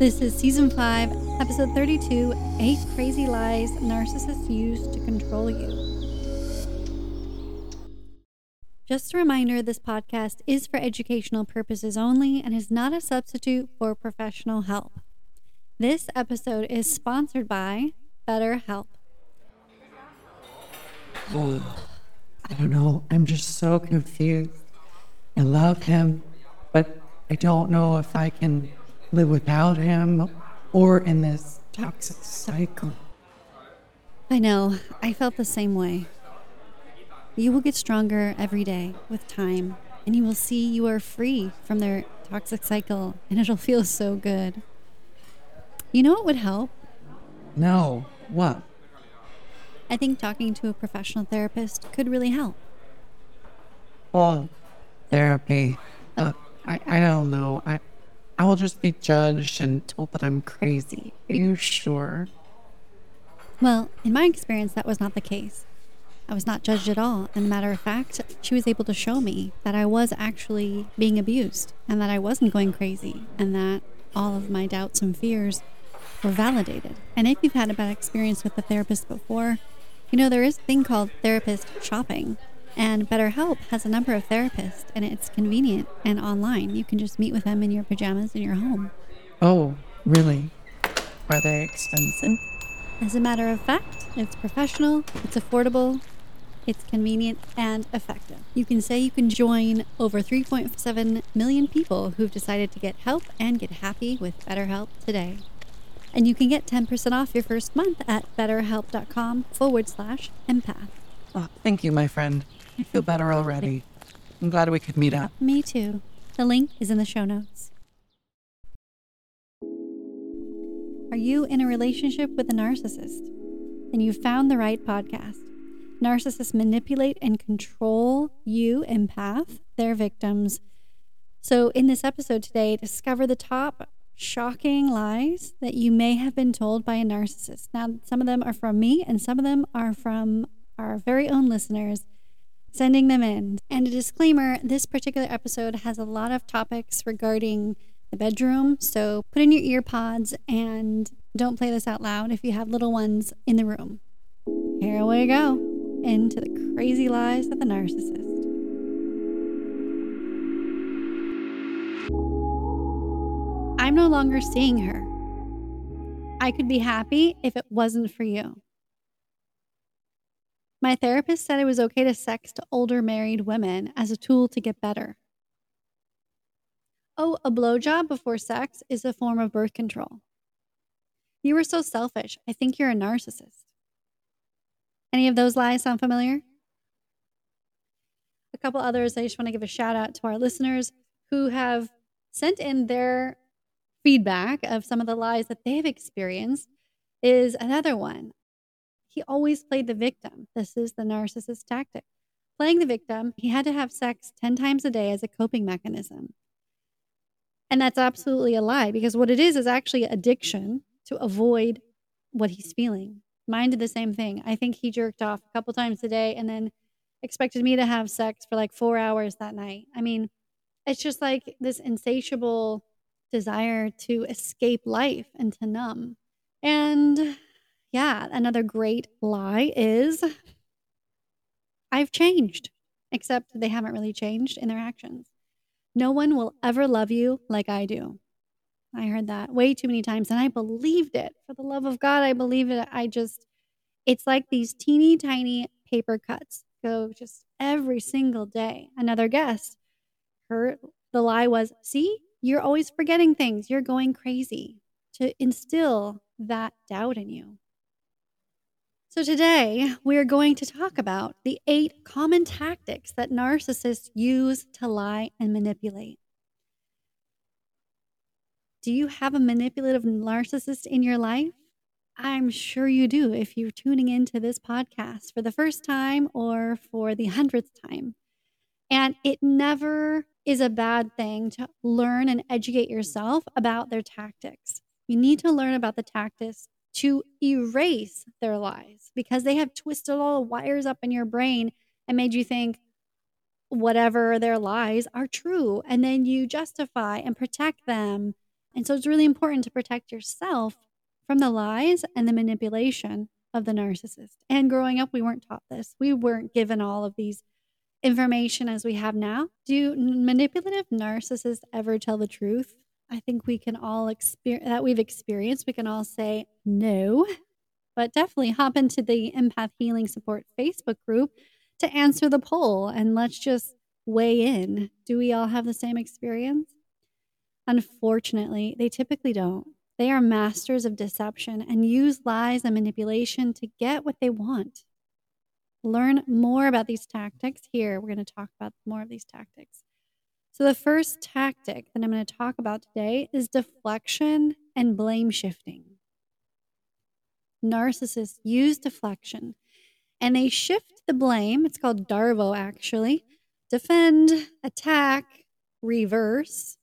This is season 5, episode 32 Eight Crazy Lies Narcissists Use to Control You. Just a reminder this podcast is for educational purposes only and is not a substitute for professional help. This episode is sponsored by BetterHelp. Oh, I don't know. I'm just so confused. I love him, but I don't know if I can live without him or in this toxic cycle. I know. I felt the same way. You will get stronger every day with time, and you will see you are free from their toxic cycle, and it'll feel so good. You know what would help? No. What? I think talking to a professional therapist could really help. Well, therapy. Uh, I, I don't know. I, I will just be judged and told that I'm crazy. Are you sure? Well, in my experience, that was not the case. I was not judged at all. And matter of fact, she was able to show me that I was actually being abused and that I wasn't going crazy and that all of my doubts and fears were validated. And if you've had a bad experience with a therapist before, you know, there is a thing called therapist shopping. And BetterHelp has a number of therapists, and it's convenient and online. You can just meet with them in your pajamas in your home. Oh, really? Are they expensive? As a matter of fact, it's professional, it's affordable, it's convenient, and effective. You can say you can join over 3.7 million people who've decided to get help and get happy with BetterHelp today. And you can get 10% off your first month at betterhelp.com forward slash empath. Oh, thank you, my friend. I feel better already. I'm glad we could meet up. Me too. The link is in the show notes. Are you in a relationship with a narcissist? Then you've found the right podcast. Narcissists manipulate and control you, empath, their victims. So, in this episode today, discover the top shocking lies that you may have been told by a narcissist. Now, some of them are from me, and some of them are from our very own listeners sending them in. And a disclaimer this particular episode has a lot of topics regarding the bedroom. So put in your ear pods and don't play this out loud if you have little ones in the room. Here we go into the crazy lies of the narcissist. I'm no longer seeing her. I could be happy if it wasn't for you. My therapist said it was okay to sext older married women as a tool to get better. Oh, a blowjob before sex is a form of birth control. You were so selfish. I think you're a narcissist. Any of those lies sound familiar? A couple others, I just want to give a shout out to our listeners who have sent in their feedback of some of the lies that they've experienced. Is another one he always played the victim. This is the narcissist tactic. Playing the victim, he had to have sex 10 times a day as a coping mechanism. And that's absolutely a lie because what it is is actually addiction to avoid what he's feeling. Mine did the same thing. I think he jerked off a couple times a day and then expected me to have sex for like four hours that night. I mean, it's just like this insatiable desire to escape life and to numb. And yeah, another great lie is I've changed, except they haven't really changed in their actions. No one will ever love you like I do. I heard that way too many times and I believed it. For the love of God, I believe it. I just, it's like these teeny tiny paper cuts go just every single day. Another guest, her, the lie was, see, you're always forgetting things. You're going crazy to instill that doubt in you. So, today we are going to talk about the eight common tactics that narcissists use to lie and manipulate. Do you have a manipulative narcissist in your life? I'm sure you do if you're tuning into this podcast for the first time or for the hundredth time. And it never is a bad thing to learn and educate yourself about their tactics. You need to learn about the tactics to erase their lies because they have twisted all the wires up in your brain and made you think whatever their lies are true. And then you justify and protect them. And so it's really important to protect yourself from the lies and the manipulation of the narcissist. And growing up, we weren't taught this. We weren't given all of these information as we have now. Do manipulative narcissists ever tell the truth? I think we can all experience that we've experienced. We can all say no, but definitely hop into the Empath Healing Support Facebook group to answer the poll and let's just weigh in. Do we all have the same experience? Unfortunately, they typically don't. They are masters of deception and use lies and manipulation to get what they want. Learn more about these tactics here. We're going to talk about more of these tactics. So, the first tactic that I'm going to talk about today is deflection and blame shifting. Narcissists use deflection and they shift the blame. It's called DARVO, actually defend, attack, reverse,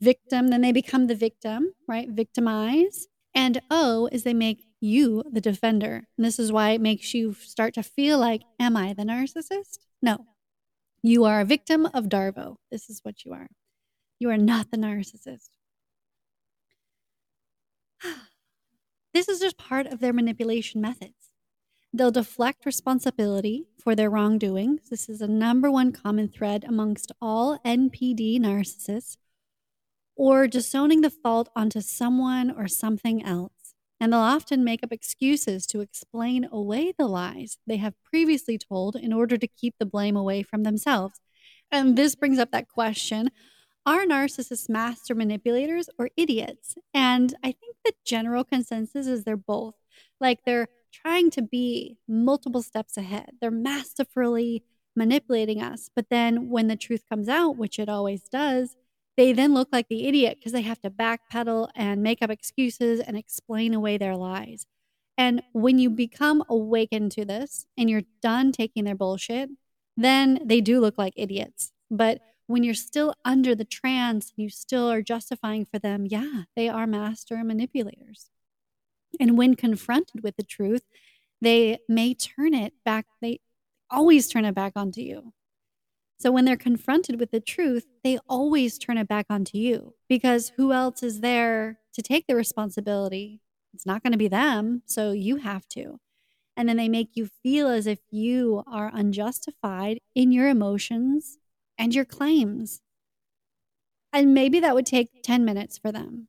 victim. Then they become the victim, right? Victimize. And O is they make you the defender. And this is why it makes you start to feel like, Am I the narcissist? No. You are a victim of Darvo. This is what you are. You are not the narcissist. This is just part of their manipulation methods. They'll deflect responsibility for their wrongdoings. This is a number one common thread amongst all NPD narcissists, or disowning the fault onto someone or something else. And they'll often make up excuses to explain away the lies they have previously told in order to keep the blame away from themselves. And this brings up that question are narcissists master manipulators or idiots? And I think the general consensus is they're both. Like they're trying to be multiple steps ahead. They're masterfully manipulating us. But then when the truth comes out, which it always does, they then look like the idiot because they have to backpedal and make up excuses and explain away their lies. And when you become awakened to this and you're done taking their bullshit, then they do look like idiots. But when you're still under the trance, you still are justifying for them, yeah, they are master manipulators. And when confronted with the truth, they may turn it back, they always turn it back onto you. So when they're confronted with the truth, they always turn it back onto you because who else is there to take the responsibility? It's not going to be them. So you have to. And then they make you feel as if you are unjustified in your emotions and your claims. And maybe that would take 10 minutes for them.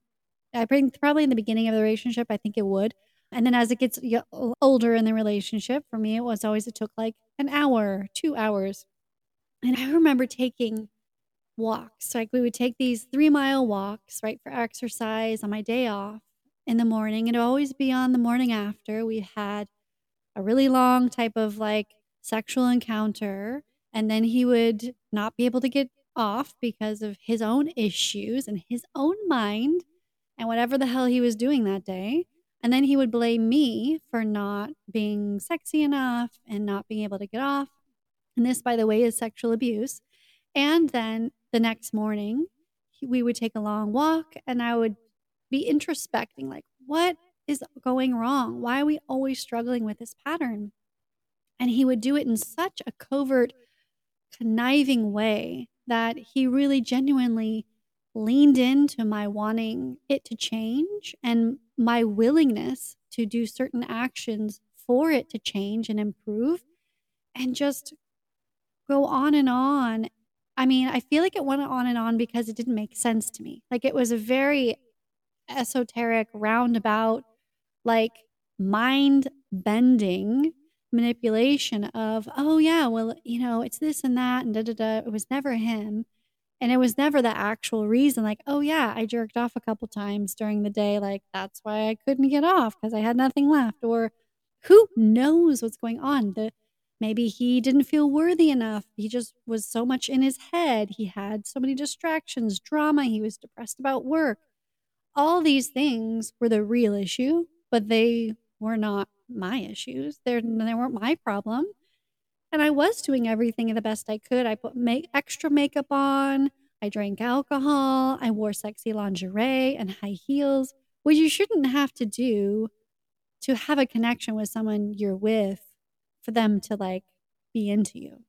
I think probably in the beginning of the relationship, I think it would. And then as it gets older in the relationship, for me, it was always, it took like an hour, two hours and I remember taking walks. Like we would take these three mile walks, right, for exercise on my day off in the morning. It'd always be on the morning after. We had a really long type of like sexual encounter. And then he would not be able to get off because of his own issues and his own mind and whatever the hell he was doing that day. And then he would blame me for not being sexy enough and not being able to get off. And this, by the way, is sexual abuse. And then the next morning, we would take a long walk and I would be introspecting like, what is going wrong? Why are we always struggling with this pattern? And he would do it in such a covert, conniving way that he really genuinely leaned into my wanting it to change and my willingness to do certain actions for it to change and improve and just go on and on. I mean, I feel like it went on and on because it didn't make sense to me. Like it was a very esoteric, roundabout, like mind bending manipulation of, oh, yeah, well, you know, it's this and that, and da da da. It was never him. And it was never the actual reason, like, oh, yeah, I jerked off a couple times during the day. Like, that's why I couldn't get off because I had nothing left. Or who knows what's going on? The Maybe he didn't feel worthy enough. He just was so much in his head. He had so many distractions, drama. He was depressed about work. all these things were the real issue, but they were not my issues. They're, they weren't my problem. And I was doing everything the best I could. I put make, extra makeup on. I drank alcohol. I wore sexy lingerie and high heels, which you shouldn't have to do to have a connection with someone you're with for them to like be into you.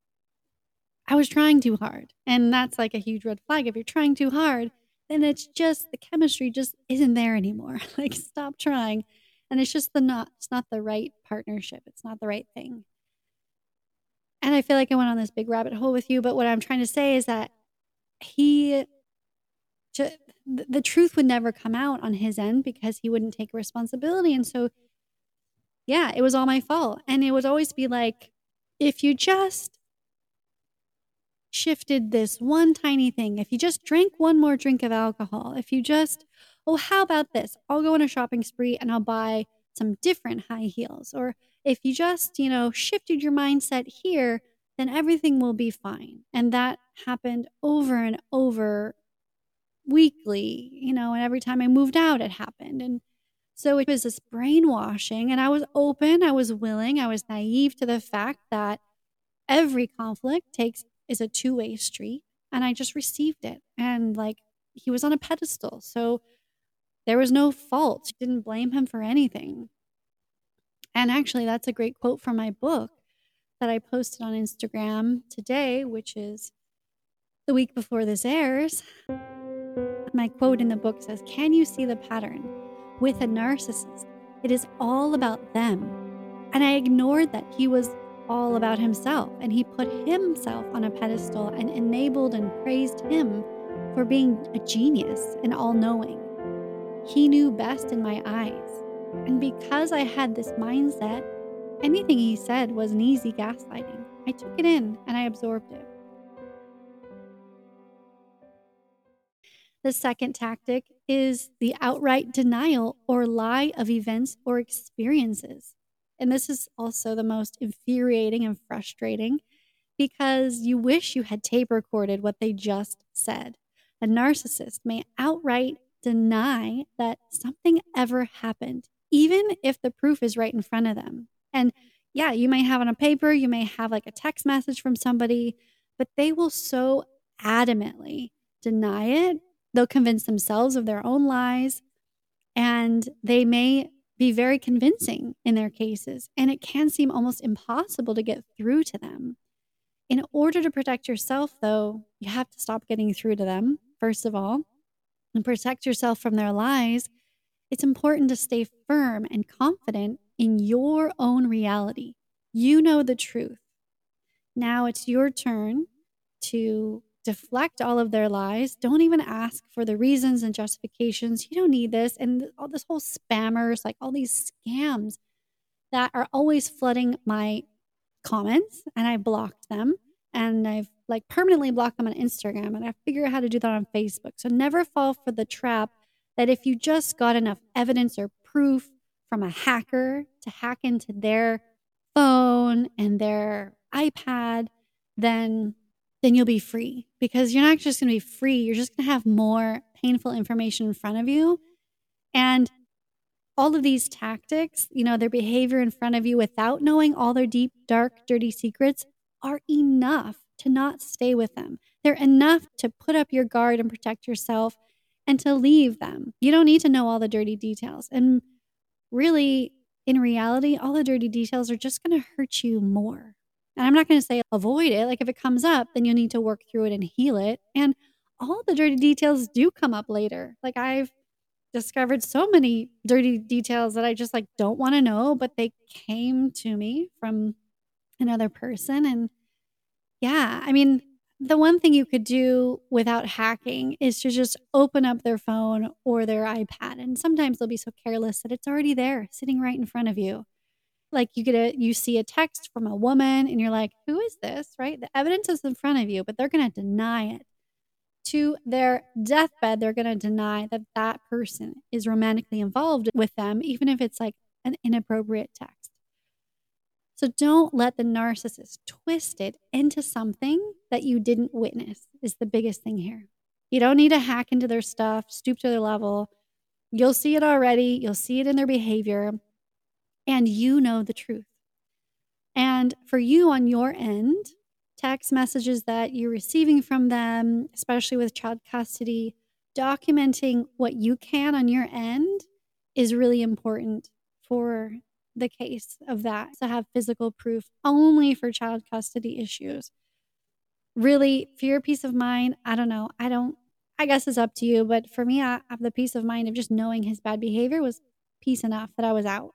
I was trying too hard. And that's like a huge red flag. If you're trying too hard, then it's just the chemistry just isn't there anymore. like stop trying. And it's just the not it's not the right partnership. It's not the right thing. And I feel like I went on this big rabbit hole with you, but what I'm trying to say is that he to, the truth would never come out on his end because he wouldn't take responsibility and so yeah, it was all my fault. And it would always be like if you just shifted this one tiny thing, if you just drank one more drink of alcohol, if you just, oh, how about this? I'll go on a shopping spree and I'll buy some different high heels. Or if you just, you know, shifted your mindset here, then everything will be fine. And that happened over and over weekly, you know, and every time I moved out, it happened. And so it was this brainwashing, and I was open, I was willing, I was naive to the fact that every conflict takes is a two-way street and I just received it and like he was on a pedestal. So there was no fault. Didn't blame him for anything. And actually that's a great quote from my book that I posted on Instagram today, which is the week before this airs. My quote in the book says, "Can you see the pattern with a narcissist? It is all about them." And I ignored that he was all about himself, and he put himself on a pedestal and enabled and praised him for being a genius and all knowing. He knew best in my eyes. And because I had this mindset, anything he said was an easy gaslighting. I took it in and I absorbed it. The second tactic is the outright denial or lie of events or experiences. And this is also the most infuriating and frustrating because you wish you had tape recorded what they just said. A narcissist may outright deny that something ever happened, even if the proof is right in front of them. And yeah, you may have on a paper, you may have like a text message from somebody, but they will so adamantly deny it. They'll convince themselves of their own lies and they may be very convincing in their cases, and it can seem almost impossible to get through to them. In order to protect yourself, though, you have to stop getting through to them, first of all, and protect yourself from their lies. It's important to stay firm and confident in your own reality. You know the truth. Now it's your turn to deflect all of their lies. Don't even ask for the reasons and justifications. You don't need this. And all this whole spammers, like all these scams that are always flooding my comments, and I blocked them. And I've like permanently blocked them on Instagram, and I figure out how to do that on Facebook. So never fall for the trap that if you just got enough evidence or proof from a hacker to hack into their phone and their iPad, then then you'll be free because you're not just going to be free. You're just going to have more painful information in front of you. And all of these tactics, you know, their behavior in front of you without knowing all their deep, dark, dirty secrets are enough to not stay with them. They're enough to put up your guard and protect yourself and to leave them. You don't need to know all the dirty details. And really, in reality, all the dirty details are just going to hurt you more. And I'm not going to say avoid it. Like if it comes up, then you need to work through it and heal it. And all the dirty details do come up later. Like I've discovered so many dirty details that I just like don't want to know, but they came to me from another person. And yeah, I mean, the one thing you could do without hacking is to just open up their phone or their iPad. And sometimes they'll be so careless that it's already there, sitting right in front of you like you get a you see a text from a woman and you're like who is this? Right? The evidence is in front of you but they're going to deny it. To their deathbed they're going to deny that that person is romantically involved with them even if it's like an inappropriate text. So don't let the narcissist twist it into something that you didn't witness is the biggest thing here. You don't need to hack into their stuff stoop to their level. You'll see it already, you'll see it in their behavior, and you know the truth. And for you on your end, text messages that you're receiving from them, especially with child custody, documenting what you can on your end is really important for the case of that to have physical proof only for child custody issues. Really, for your peace of mind, I don't know. I don't, I guess it's up to you. But for me, I have the peace of mind of just knowing his bad behavior was peace enough that I was out.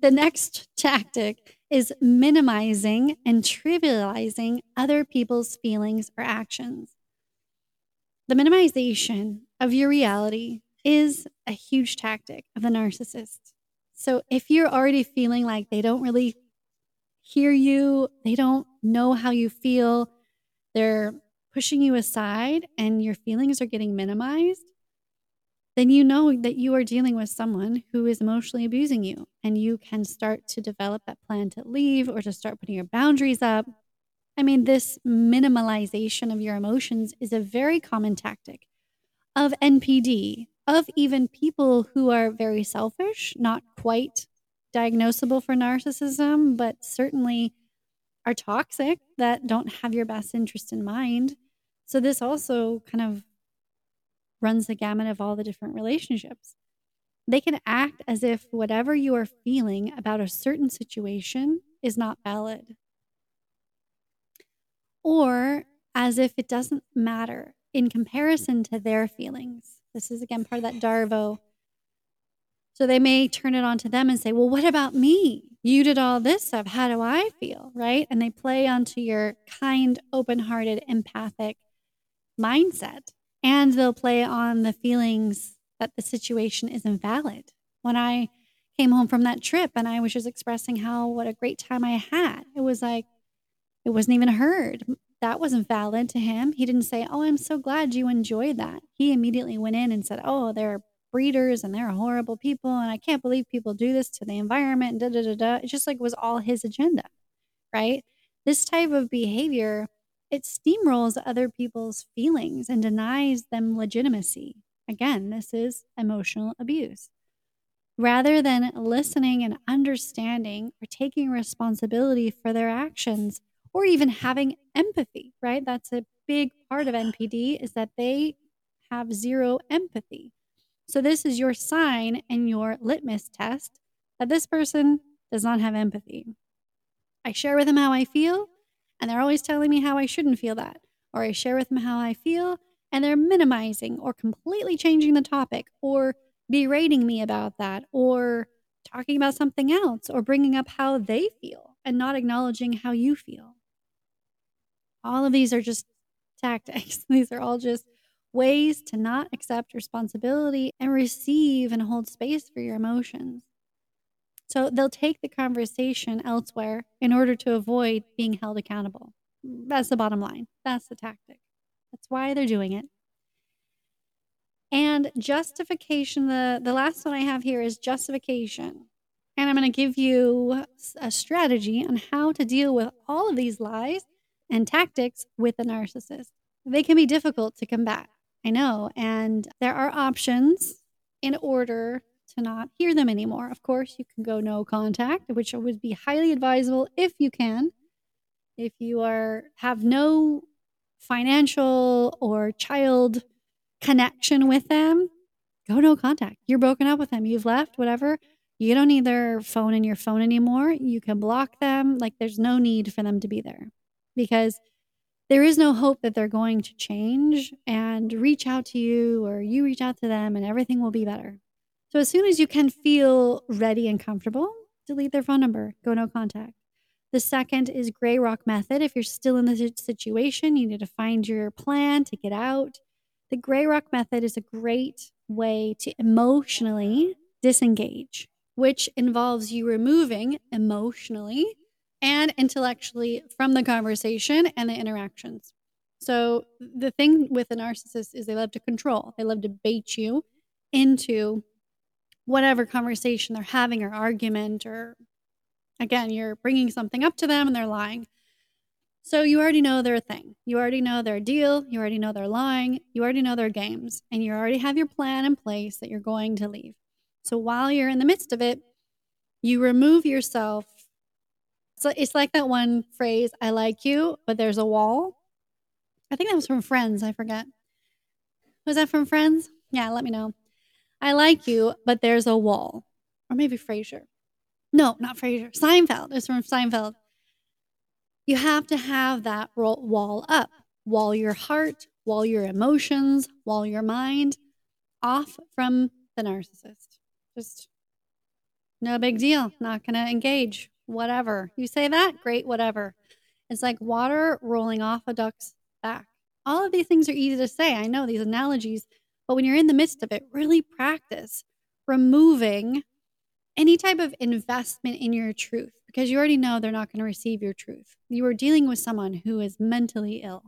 The next tactic is minimizing and trivializing other people's feelings or actions. The minimization of your reality is a huge tactic of the narcissist. So if you're already feeling like they don't really hear you, they don't know how you feel, they're pushing you aside, and your feelings are getting minimized, then you know that you are dealing with someone who is emotionally abusing you. And you can start to develop that plan to leave or to start putting your boundaries up. I mean, this minimalization of your emotions is a very common tactic of NPD, of even people who are very selfish, not quite diagnosable for narcissism, but certainly are toxic that don't have your best interest in mind. So this also kind of runs the gamut of all the different relationships. They can act as if whatever you are feeling about a certain situation is not valid, or as if it doesn't matter in comparison to their feelings. This is again part of that Darvo. So they may turn it on to them and say, Well, what about me? You did all this stuff. How do I feel? Right. And they play onto your kind, open hearted, empathic mindset. And they'll play on the feelings that the situation is invalid. When I came home from that trip and I was just expressing how what a great time I had, it was like, it wasn't even heard that wasn't valid to him. He didn't say, Oh, I'm so glad you enjoyed that. He immediately went in and said, Oh, they're breeders and they're horrible people. And I can't believe people do this to the environment. And da da da da. It just like was all his agenda, right? This type of behavior, it steamrolls other people's feelings and denies them legitimacy. Again, this is emotional abuse. Rather than listening and understanding or taking responsibility for their actions, or even having empathy, right? That's a big part of NPD is that they have zero empathy. So this is your sign and your litmus test that this person does not have empathy. I share with them how I feel, and they're always telling me how I shouldn't feel that. Or I share with them how I feel, and they're minimizing or completely changing the topic or berating me about that or talking about something else or bringing up how they feel and not acknowledging how you feel. All of these are just tactics. These are all just ways to not accept responsibility and receive and hold space for your emotions. So they'll take the conversation elsewhere in order to avoid being held accountable. That's the bottom line. That's the tactic. That's why they're doing it. And justification, the, the last one I have here is justification. And I'm going to give you a strategy on how to deal with all of these lies and tactics with a narcissist. They can be difficult to combat, I know, and there are options in order to not hear them anymore. Of course, you can go no contact, which would be highly advisable if you can. If you are have no financial or child connection with them, go no contact. You're broken up with them. You've left, whatever. You don't need their phone in your phone anymore. You can block them. Like there's no need for them to be there because there is no hope that they're going to change and reach out to you or you reach out to them and everything will be better. So, as soon as you can feel ready and comfortable, delete their phone number, go no contact. The second is gray rock method. If you're still in the situation, you need to find your plan to get out. The gray rock method is a great way to emotionally disengage, which involves you removing emotionally and intellectually from the conversation and the interactions. So the thing with a narcissist is they love to control. They love to bait you into whatever conversation they're having or argument or again, you're bringing something up to them and they're lying. So you already know their thing. You already know their deal. You already know they're lying. You already know their games. And you already have your plan in place that you're going to leave. So while you're in the midst of it, you remove yourself. So it's like that one phrase, I like you, but there's a wall. I think that was from Friends. I forget. Was that from Friends? Yeah, let me know. I like you, but there's a wall. Or maybe Frasier. No, not Frasier. Seinfeld. It's from Seinfeld. You have to have that wall up, wall your heart, wall your emotions, wall your mind off from the narcissist. Just no big deal. Not going to engage. Whatever. You say that? Great, whatever. It's like water rolling off a duck's back. All of these things are easy to say. I know these analogies, but when you're in the midst of it, really practice removing any type of investment in your truth because you already know they're not going to receive your truth. You are dealing with someone who is mentally ill.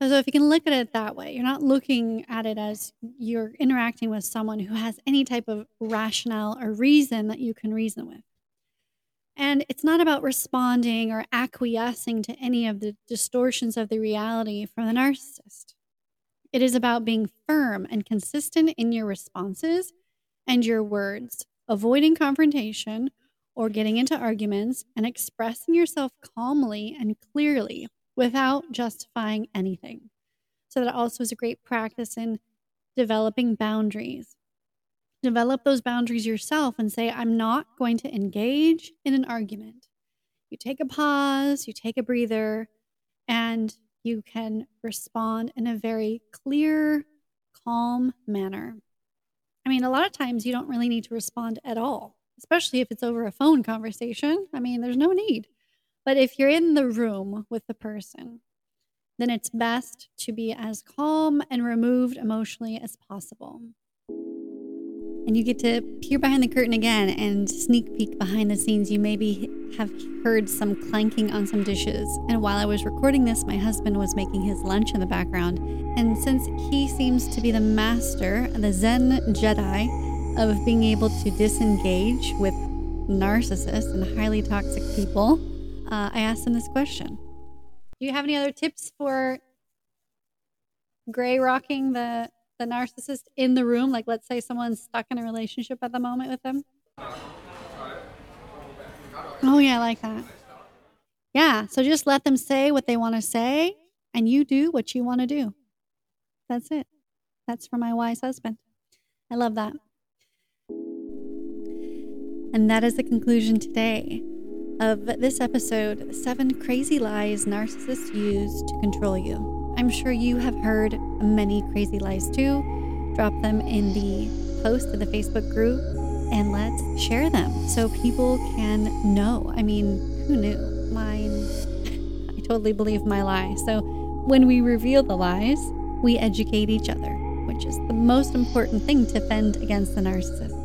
So, if you can look at it that way, you're not looking at it as you're interacting with someone who has any type of rationale or reason that you can reason with. And it's not about responding or acquiescing to any of the distortions of the reality from the narcissist. It is about being firm and consistent in your responses and your words, avoiding confrontation or getting into arguments, and expressing yourself calmly and clearly without justifying anything. So, that also is a great practice in developing boundaries. Develop those boundaries yourself and say, I'm not going to engage in an argument. You take a pause, you take a breather, and you can respond in a very clear, calm manner. I mean, a lot of times you don't really need to respond at all, especially if it's over a phone conversation. I mean, there's no need. But if you're in the room with the person, then it's best to be as calm and removed emotionally as possible. And you get to peer behind the curtain again and sneak peek behind the scenes. You maybe have heard some clanking on some dishes. And while I was recording this, my husband was making his lunch in the background. And since he seems to be the master, the Zen Jedi of being able to disengage with narcissists and highly toxic people, uh, I asked him this question Do you have any other tips for gray rocking the the narcissist in the room? Like, let's say someone's stuck in a relationship at the moment with them. Oh, yeah, I like that. Yeah, so just let them say what they want to say, and you do what you want to do. That's it. That's for my wise husband. I love that. And that is the conclusion today of this episode Seven Crazy Lies Narcissists Use to Control You. I'm sure you have heard many crazy lies too. Drop them in the post of the Facebook group and let's share them so people can know. I mean, who knew? Mine, I totally believe my lie. So when we reveal the lies, we educate each other, which is the most important thing to fend against the narcissist.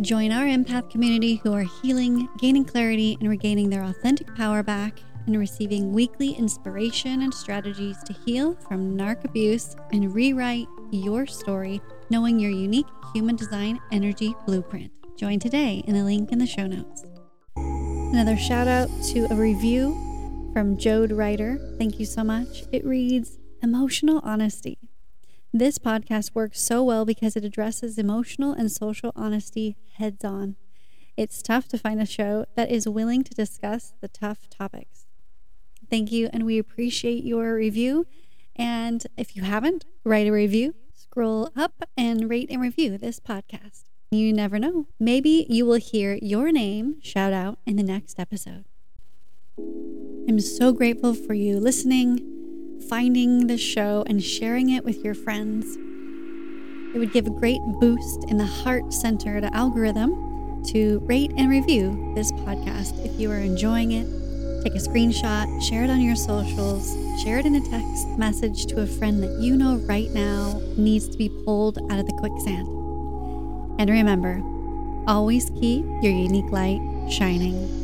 Join our empath community who are healing, gaining clarity, and regaining their authentic power back and receiving weekly inspiration and strategies to heal from narc abuse and rewrite your story, knowing your unique human design energy blueprint. Join today in the link in the show notes. Another shout out to a review from Jode Ryder. Thank you so much. It reads Emotional Honesty. This podcast works so well because it addresses emotional and social honesty heads on. It's tough to find a show that is willing to discuss the tough topics. Thank you, and we appreciate your review. And if you haven't, write a review, scroll up, and rate and review this podcast. You never know. Maybe you will hear your name shout out in the next episode. I'm so grateful for you listening, finding the show, and sharing it with your friends. It would give a great boost in the heart centered algorithm to rate and review this podcast if you are enjoying it Take a screenshot, share it on your socials, share it in a text message to a friend that you know right now needs to be pulled out of the quicksand. And remember, always keep your unique light shining.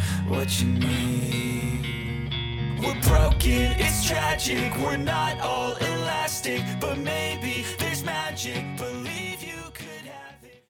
What you need We're broken, it's tragic. We're not all elastic But maybe there's magic